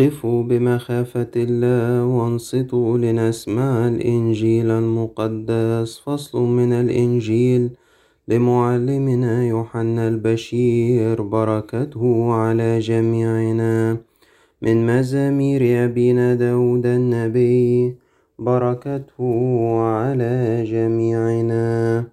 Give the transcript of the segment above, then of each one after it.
قفوا بمخافة الله وانصتوا لنسمع الإنجيل المقدس. فصل من الإنجيل لمعلمنا يوحنا البشير. بركته على جميعنا. من مزامير أبينا داود النبي. بركته على جميعنا.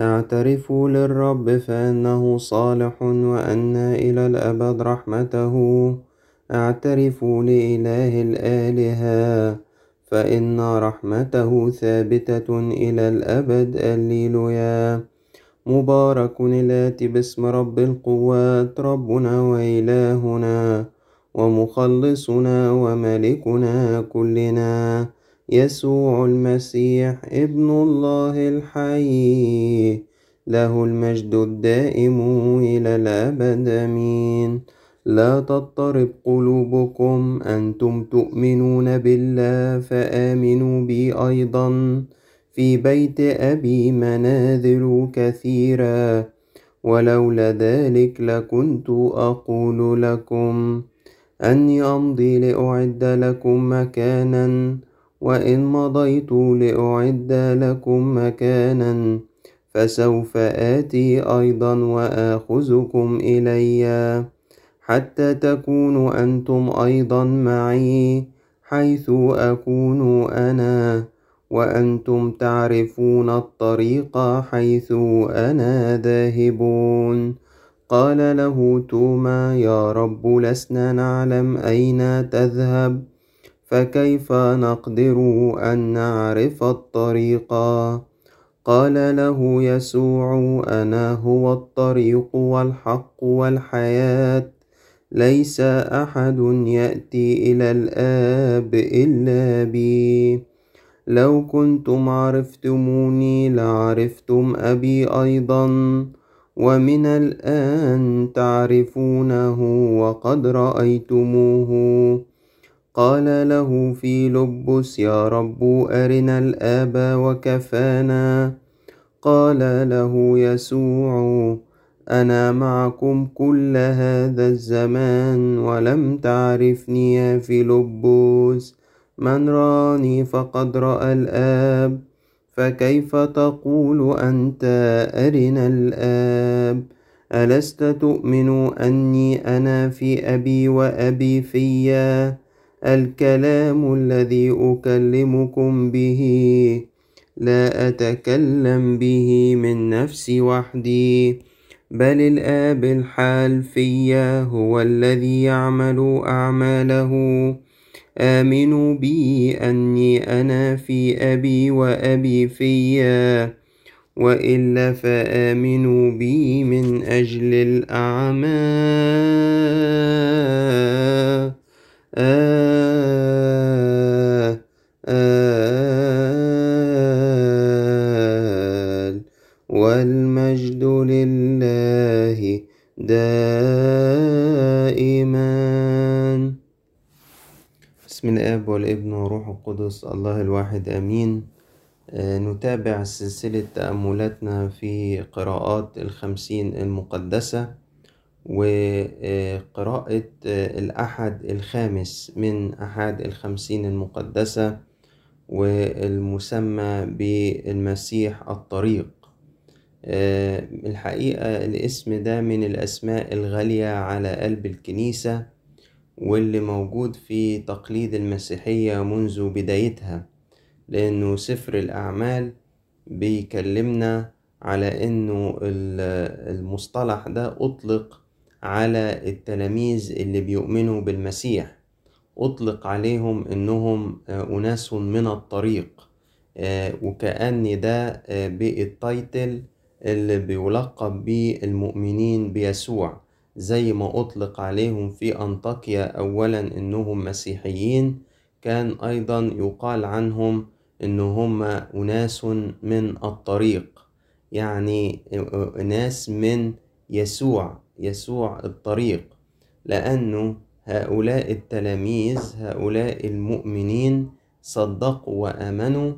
اعترفوا للرب فإنه صالح وأن إلى الأبد رحمته. اعترفوا لإله الآلهة فإن رحمته ثابتة إلى الأبد الليلويا مبارك الآتي باسم رب القوات ربنا وإلهنا ومخلصنا وملكنا كلنا. يسوع المسيح ابن الله الحي له المجد الدائم إلى الأبد آمين. لا تضطرب قلوبكم أنتم تؤمنون بالله فآمنوا بي أيضا. في بيت أبي منازل كثيرة ولولا ذلك لكنت أقول لكم أني أمضي لأعد لكم مكانا وإن مضيت لأعد لكم مكانا فسوف آتي أيضا وآخذكم إليّ حتى تكونوا أنتم أيضا معي حيث أكون أنا وأنتم تعرفون الطريق حيث أنا ذاهبون. قال له توما يا رب لسنا نعلم أين تذهب فكيف نقدر أن نعرف الطريق؟ قال له يسوع أنا هو الطريق والحق والحياة. ليس أحد يأتي إلى الآب إلا بي. لو كنتم عرفتموني لعرفتم أبي أيضا ومن الآن تعرفونه وقد رأيتموه. قال له في لبس يا رب أرنا الآب وكفانا. قال له يسوع أنا معكم كل هذا الزمان ولم تعرفني يا فيلبس من راني فقد رأى الآب. فكيف تقول أنت أرنا الآب؟ ألست تؤمن أني أنا في أبي وأبي فيا؟ الكلام الذي أكلمكم به لا أتكلم به من نفسي وحدي. بل الآب الحال فيا هو الذي يعمل أعماله. آمنوا بي أني أنا في أبي وأبي فيا. وإلا فآمنوا بي من أجل الأعمال آه آه. دائما. بسم الآب والابن وروح القدس الله الواحد آمين. آه، نتابع سلسلة تأملاتنا في قراءات الخمسين المقدسة وقراءة الأحد الخامس من أحد الخمسين المقدسة والمسمى بالمسيح الطريق. آه، الحقيقة الاسم ده من الأسماء الغالية على قلب الكنيسة واللي موجود في تقليد المسيحية منذ بدايتها لأنه سفر الأعمال بيكلمنا على أنه المصطلح ده أطلق على التلاميذ اللي بيؤمنوا بالمسيح. أطلق عليهم أنهم أناس من الطريق وكأن ده بالتايتل اللي بيلقب بيه المؤمنين بيسوع زي ما أطلق عليهم في أنطاكيا أولا إنهم مسيحيين كان أيضا يقال عنهم إن هم أناس من الطريق يعني ناس من يسوع يسوع الطريق لأنه هؤلاء التلاميذ هؤلاء المؤمنين صدقوا وآمنوا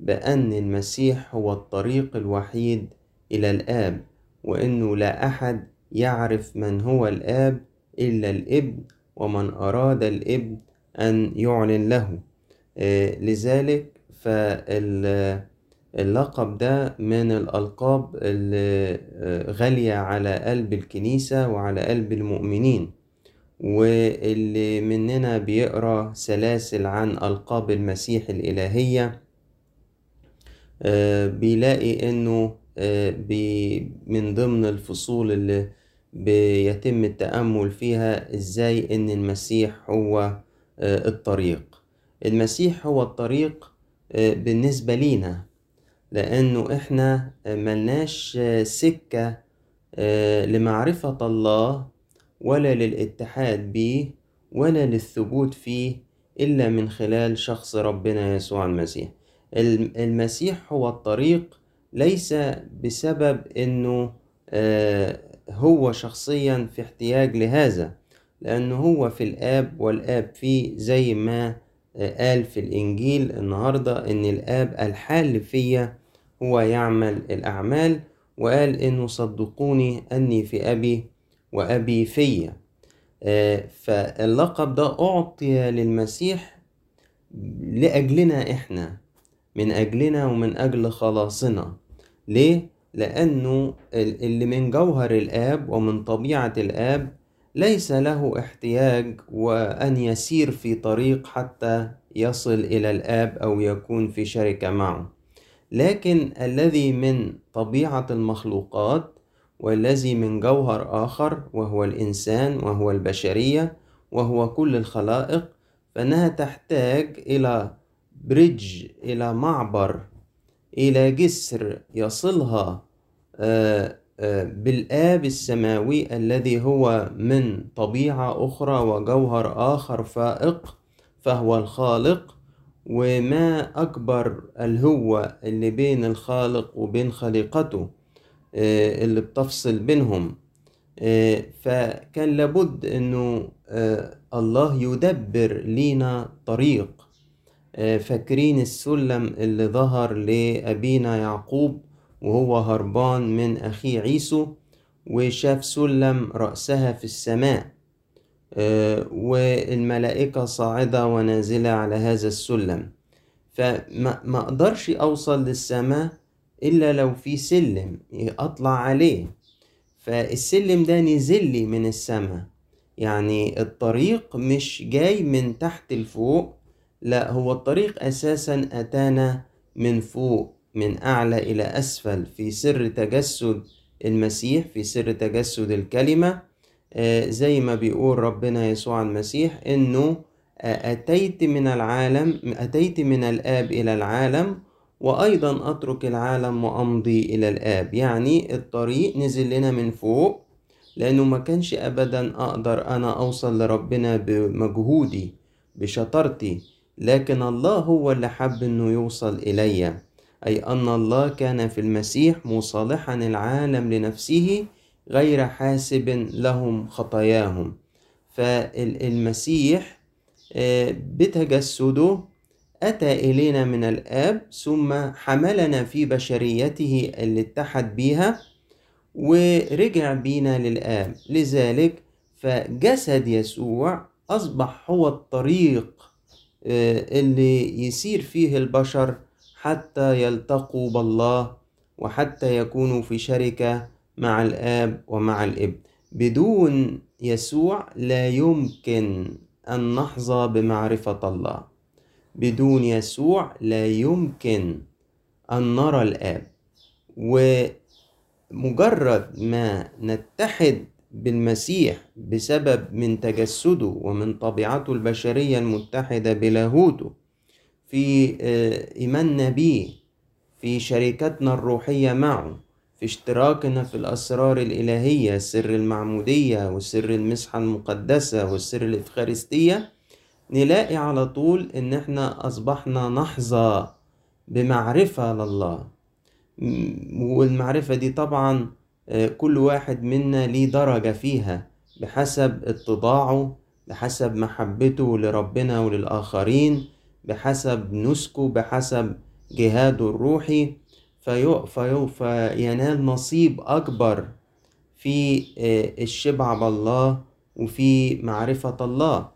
بأن المسيح هو الطريق الوحيد إلى الآب وإنه لا أحد يعرف من هو الآب إلا الإبن ومن أراد الإبن أن يعلن له. لذلك فاللقب ده من الألقاب اللي غالية على قلب الكنيسة وعلى قلب المؤمنين. واللي مننا بيقرأ سلاسل عن ألقاب المسيح الإلهية بيلاقي إنه من ضمن الفصول اللي بيتم التأمل فيها إزاي إن المسيح هو الطريق. المسيح هو الطريق بالنسبة لينا لأنه إحنا ملناش سكة لمعرفة الله ولا للاتحاد بيه ولا للثبوت فيه إلا من خلال شخص ربنا يسوع المسيح. المسيح هو الطريق ليس بسبب إنه هو شخصيا في احتياج لهذا لأنه هو في الآب والآب فيه زي ما قال في الإنجيل النهاردة إن الآب الحال فيا هو يعمل الأعمال وقال إنه صدقوني أني في أبي وأبي فيا. فاللقب ده أعطي للمسيح لأجلنا إحنا من أجلنا ومن أجل خلاصنا. ليه؟ لأنه اللي من جوهر الآب ومن طبيعة الآب ليس له احتياج وأن يسير في طريق حتى يصل إلى الآب أو يكون في شركة معه لكن الذي من طبيعة المخلوقات والذي من جوهر آخر وهو الإنسان وهو البشرية وهو كل الخلائق فإنها تحتاج إلى بريدج إلى معبر إلى جسر يصلها بالآب السماوي الذي هو من طبيعة أخرى وجوهر آخر فائق فهو الخالق. وما أكبر الهوة اللي بين الخالق وبين خليقته اللي بتفصل بينهم فكان لابد إنه الله يدبر لينا طريق. فاكرين السلم اللي ظهر لأبينا يعقوب وهو هربان من أخيه عيسو وشاف سلم رأسها في السماء. والملائكة صاعدة ونازلة على هذا السلم. فما أقدرش أوصل للسماء إلا لو في سلم أطلع عليه. فالسلم ده نزل لي من السماء. يعني الطريق مش جاي من تحت لفوق لا هو الطريق أساسا أتانا من فوق من أعلى إلى أسفل في سر تجسد المسيح في سر تجسد الكلمة. زي ما بيقول ربنا يسوع المسيح إنه أتيت من العالم أتيت من الآب إلى العالم وأيضا أترك العالم وأمضي إلى الآب. يعني الطريق نزل لنا من فوق لأنه ما كانش أبدا أقدر أنا أوصل لربنا بمجهودي بشطارتي لكن الله هو اللي حب إنه يوصل إلي. أي أن الله كان في المسيح مصالحا العالم لنفسه غير حاسب لهم خطاياهم. فالمسيح بتجسده أتى إلينا من الآب ثم حملنا في بشريته اللي اتحد بيها ورجع بينا للآب. لذلك فجسد يسوع أصبح هو الطريق اللي يسير فيه البشر حتى يلتقوا بالله وحتى يكونوا في شركة مع الآب ومع الابن بدون يسوع لا يمكن أن نحظى بمعرفة الله. بدون يسوع لا يمكن أن نرى الآب. ومجرد ما نتحد بالمسيح بسبب من تجسده ومن طبيعته البشرية المتحدة بلاهوته. في إيماننا به في شركتنا الروحية معه في اشتراكنا في الأسرار الإلهية سر المعمودية وسر المسحة المقدسة والسر الإفخارستية نلاقي على طول إن إحنا أصبحنا نحظى بمعرفة لله. والمعرفة دي طبعا كل واحد منا ليه درجة فيها بحسب اتضاعه بحسب محبته لربنا وللآخرين بحسب نسكه بحسب جهاده الروحي. في في فينال نصيب أكبر في الشبع بالله وفي معرفة الله.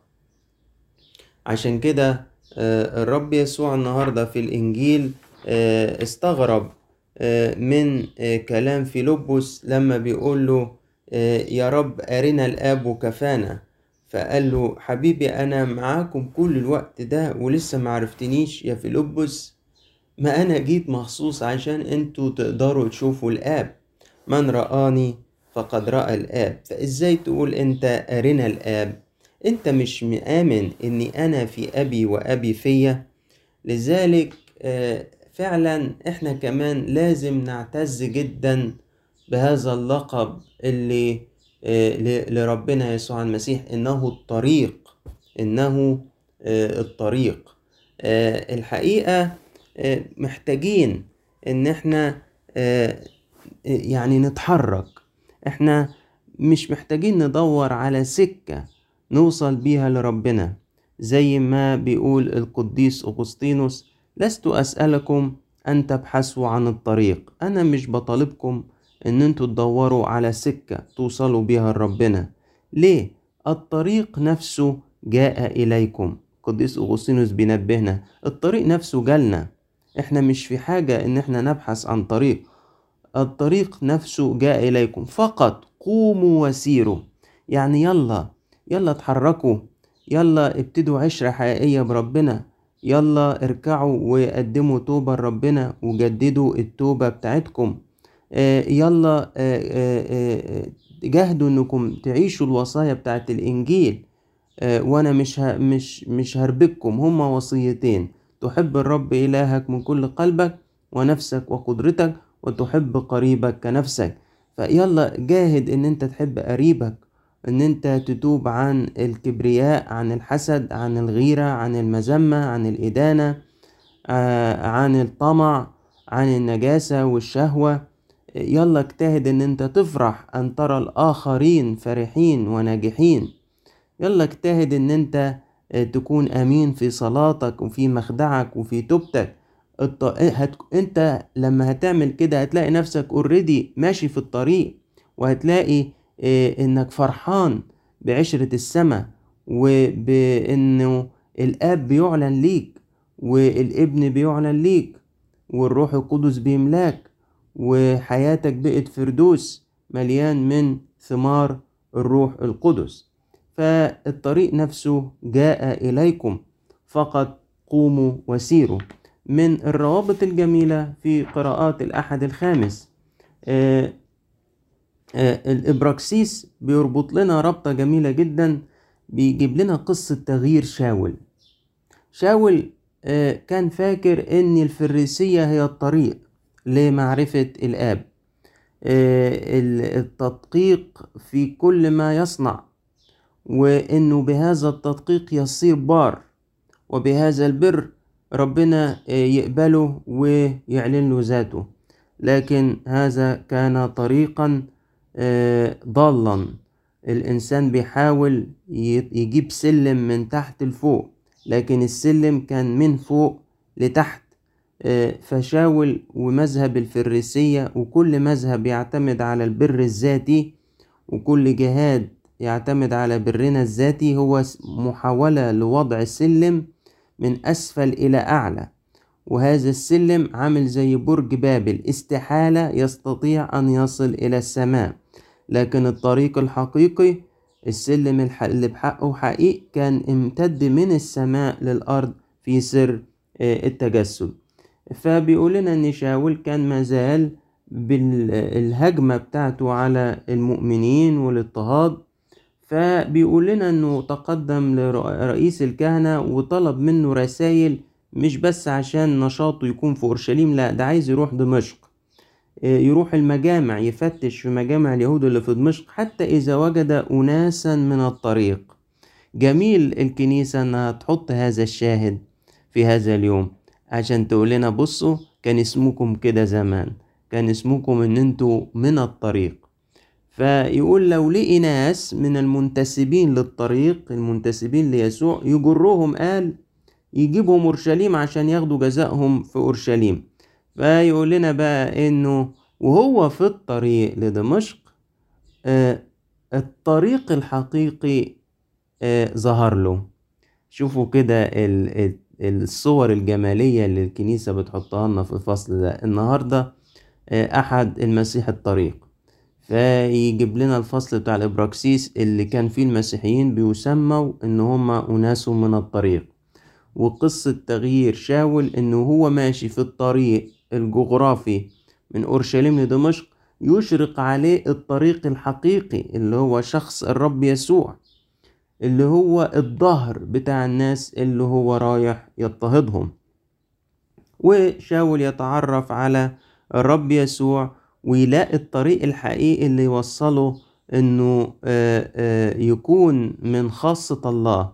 عشان كده الرب يسوع النهاردة في الإنجيل استغرب من كلام فيلبس لما بيقول له يا رب أرنا الآب وكفانا فقال له حبيبي أنا معاكم كل الوقت ده ولسه معرفتنيش يا فيلبس. ما أنا جيت مخصوص عشان أنتوا تقدروا تشوفوا الآب. من رآني فقد رأى الآب فإزاي تقول أنت أرنا الآب؟ أنت مش مآمن إني أنا في أبي وأبي فيا. لذلك فعلا إحنا كمان لازم نعتز جدا بهذا اللقب اللي لربنا يسوع المسيح. إنه الطريق إنه الطريق. الحقيقة محتاجين إن إحنا يعني نتحرك. إحنا مش محتاجين ندور على سكة نوصل بيها لربنا. زي ما بيقول القديس أغسطينوس لست أسألكم أن تبحثوا عن الطريق. أنا مش بطالبكم إن أنتوا تدوروا على سكة توصلوا بيها لربنا. ليه؟ الطريق نفسه جاء إليكم. قديس أغسطينوس بينبهنا الطريق نفسه جالنا. إحنا مش في حاجة إن إحنا نبحث عن طريق. الطريق نفسه جاء إليكم. فقط قوموا وسيروا. يعني يلا يلا اتحركوا. يلا ابتدوا عشرة حقيقية بربنا. يلا اركعوا وقدموا توبة لربنا وجددوا التوبة بتاعتكم. آه يلا آه آه جاهدوا انكم تعيشوا الوصايا بتاعت الإنجيل. وأنا مش مش مش هربككم هما وصيتين. تحب الرب إلهك من كل قلبك ونفسك وقدرتك وتحب قريبك كنفسك. فيلا جاهد إن أنت تحب قريبك. إن أنت تتوب عن الكبرياء عن الحسد عن الغيرة عن المذمة عن الإدانة عن الطمع عن النجاسة والشهوة. يلا اجتهد إن أنت تفرح أن ترى الآخرين فرحين وناجحين. يلا اجتهد إن أنت تكون أمين في صلاتك وفي مخدعك وفي توبتك. الط... هت... أنت لما هتعمل كده هتلاقي نفسك اوريدي ماشي في الطريق وهتلاقي إنك فرحان بعشرة السماء وبإنه الآب بيعلن ليك والابن بيعلن ليك والروح القدس بيملاك وحياتك بقت فردوس مليان من ثمار الروح القدس. فالطريق نفسه جاء إليكم فقط قوموا وسيروا. من الروابط الجميلة في قراءات الأحد الخامس آآ الإبراكسيس بيربط لنا ربطة جميلة جدا بيجيب لنا قصة تغيير شاول. شاول كان فاكر إن الفريسية هي الطريق لمعرفة الآب. التدقيق في كل ما يصنع وإنه بهذا التدقيق يصير بار وبهذا البر ربنا يقبله ويعلن له ذاته. لكن هذا كان طريقا ضالا. الإنسان بيحاول يجيب سلم من تحت لفوق لكن السلم كان من فوق لتحت. فشاول ومذهب الفريسية وكل مذهب يعتمد على البر الذاتي وكل جهاد يعتمد على برنا الذاتي هو محاولة لوضع سلم من أسفل إلى أعلى. وهذا السلم عامل زي برج بابل استحالة يستطيع أن يصل إلى السماء. لكن الطريق الحقيقي السلم اللي بحقه حقيقي كان امتد من السماء للأرض في سر التجسد. فبيقول لنا إن شاول كان مازال بالهجمة بتاعته على المؤمنين والاضطهاد. فبيقول لنا إنه تقدم لرئيس الكهنة وطلب منه رسائل مش بس عشان نشاطه يكون في أورشليم لا ده عايز يروح دمشق. يروح المجامع يفتش في مجامع اليهود اللي في دمشق حتى إذا وجد اناسا من الطريق. جميل الكنيسة إنها تحط هذا الشاهد في هذا اليوم. عشان تقول لنا بصوا كان اسمكم كده زمان. كان اسمكم إن أنتوا من الطريق. فيقول لو لقي ناس من المنتسبين للطريق المنتسبين ليسوع يجرهم قال يجيبهم أورشليم عشان ياخدوا جزائهم في أورشليم. فيقول لنا بقى إنه وهو في الطريق لدمشق آه الطريق الحقيقي آه، ظهر له. شوفوا كده ال- ال- الصور الجمالية اللي الكنيسة بتحطها لنا في الفصل ده. النهاردة آه، أحد المسيح الطريق. فيجيب لنا الفصل بتاع الإبراكسيس اللي كان فيه المسيحيين بيسموا إن هما أناس من الطريق. وقصة تغيير شاول إنه هو ماشي في الطريق الجغرافي من أورشليم لدمشق يشرق عليه الطريق الحقيقي اللي هو شخص الرب يسوع اللي هو الظهر بتاع الناس اللي هو رايح يضطهدهم. وشاول يتعرف على الرب يسوع ويلاقي الطريق الحقيقي اللي يوصله إنه آه، آه، يكون من خاصة الله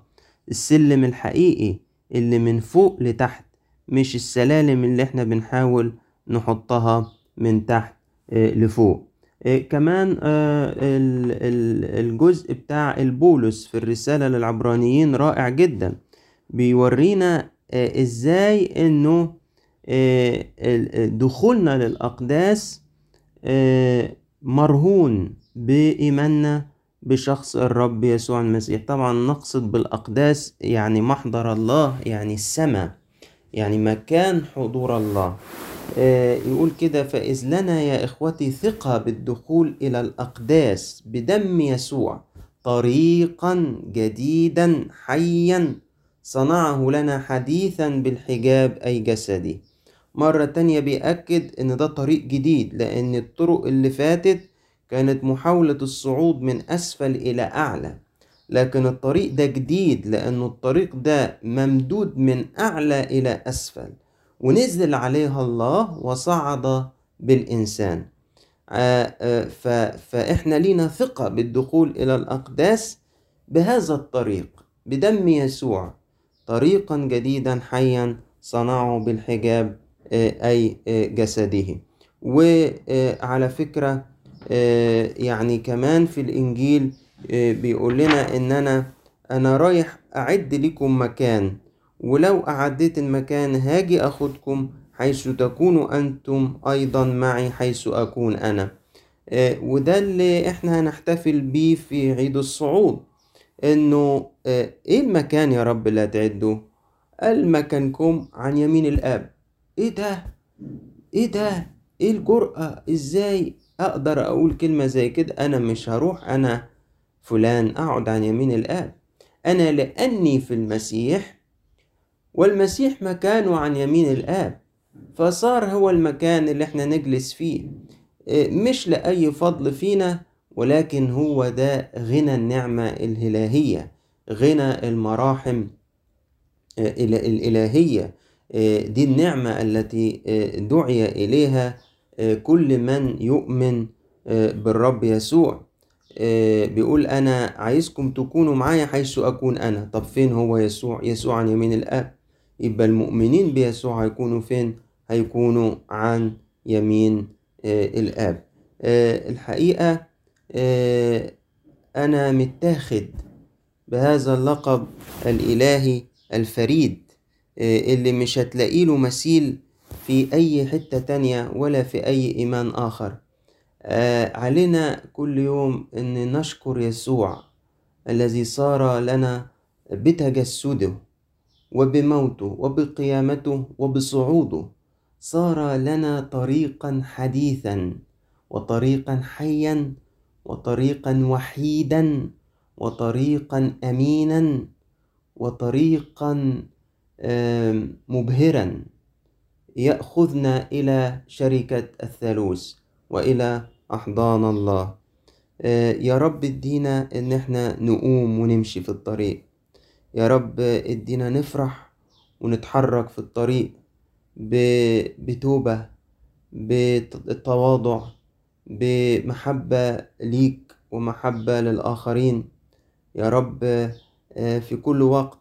السلم الحقيقي. اللي من فوق لتحت مش السلالم اللي إحنا بنحاول نحطها من تحت آه، لفوق. آه، كمان آه، ال- ال- الجزء بتاع البولس في الرسالة للعبرانيين رائع جدا. بيورينا إزاي إنه دخولنا للأقداس مرهون بإيماننا بشخص الرب يسوع المسيح. طبعا نقصد بالأقداس يعني محضر الله يعني السماء يعني مكان حضور الله. آه، يقول كده فإذ لنا يا إخوتي ثقة بالدخول إلى الأقداس بدم يسوع طريقا جديدا حيا صنعه لنا حديثا بالحجاب أي جسدي. مرة تانية بيأكد إن ده طريق جديد لأن الطرق اللي فاتت كانت محاولة الصعود من أسفل إلى أعلى لكن الطريق ده جديد لأنه الطريق ده ممدود من أعلى إلى أسفل ونزل عليها الله وصعد بالإنسان. آه، آه، فإحنا لينا ثقة بالدخول إلى الأقداس بهذا الطريق بدم يسوع طريقا جديدا حيا صنعه بالحجاب آه، أي جسده. وعلى فكرة يعني كمان في الإنجيل آه، بيقول لنا إن أنا أنا رايح أعد لكم مكان ولو أعديت المكان هاجي أخدكم حيث تكونوا أنتم أيضا معي حيث أكون أنا آه، وده اللي إحنا هنحتفل بيه في عيد الصعود إنه آه، إيه المكان يا رب اللي هتعده؟ قال مكانكم عن يمين الآب إيه ده؟ إيه ده؟ إيه الجرأة؟ إزاي أقدر أقول كلمة زي كده؟ أنا مش هروح أنا فلان أقعد عن يمين الآب. أنا لأني في المسيح والمسيح مكانه عن يمين الآب. فصار هو المكان اللي إحنا نجلس فيه. إيه، مش لأي فضل فينا ولكن هو ده غنى النعمة الإلهية غنى المراحم آه، الإلهية. آه، دي النعمة التي آه، دعي إليها. آه، كل من يؤمن آه، بالرب يسوع. آه، بيقول أنا عايزكم تكونوا معايا حيث أكون أنا. طب فين هو يسوع؟ يسوع عن يمين الآب. يبقى المؤمنين بيسوع هيكونوا فين؟ هيكونوا عن يمين آه، الآب. آه، الحقيقة آه، أنا متاخد بهذا اللقب الإلهي الفريد آه، اللي مش هتلاقي له مثيل في أي حتة تانية ولا في أي إيمان آخر. آه، علينا كل يوم أن نشكر يسوع الذي صار لنا بتجسده وبموته وبقيامته وبصعوده. صار لنا طريقا حديثا وطريقا حيا وطريقا وحيدا وطريقا امينا وطريقا آم، مبهرا. يأخذنا إلى شركة الثالوث وإلى أحضان الله. آه، يا رب ادينا إن إحنا نقوم ونمشي في الطريق. يا رب ادينا نفرح ونتحرك في الطريق بتوبة بالتواضع بمحبة ليك ومحبة للآخرين. يا رب آه، في كل وقت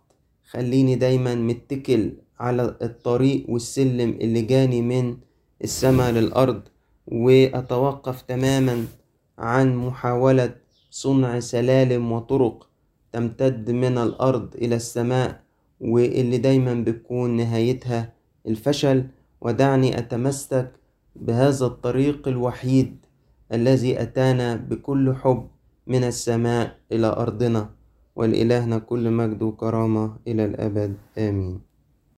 خليني دايما متكل على الطريق والسلم اللي جاني من السماء للأرض وأتوقف تماما عن محاولة صنع سلالم وطرق تمتد من الأرض إلى السماء واللي دايما بتكون نهايتها الفشل. ودعني أتمسك بهذا الطريق الوحيد الذي أتانا بكل حب من السماء إلى أرضنا. ولإلهنا كل مجد وكرامة إلى الأبد. آمين.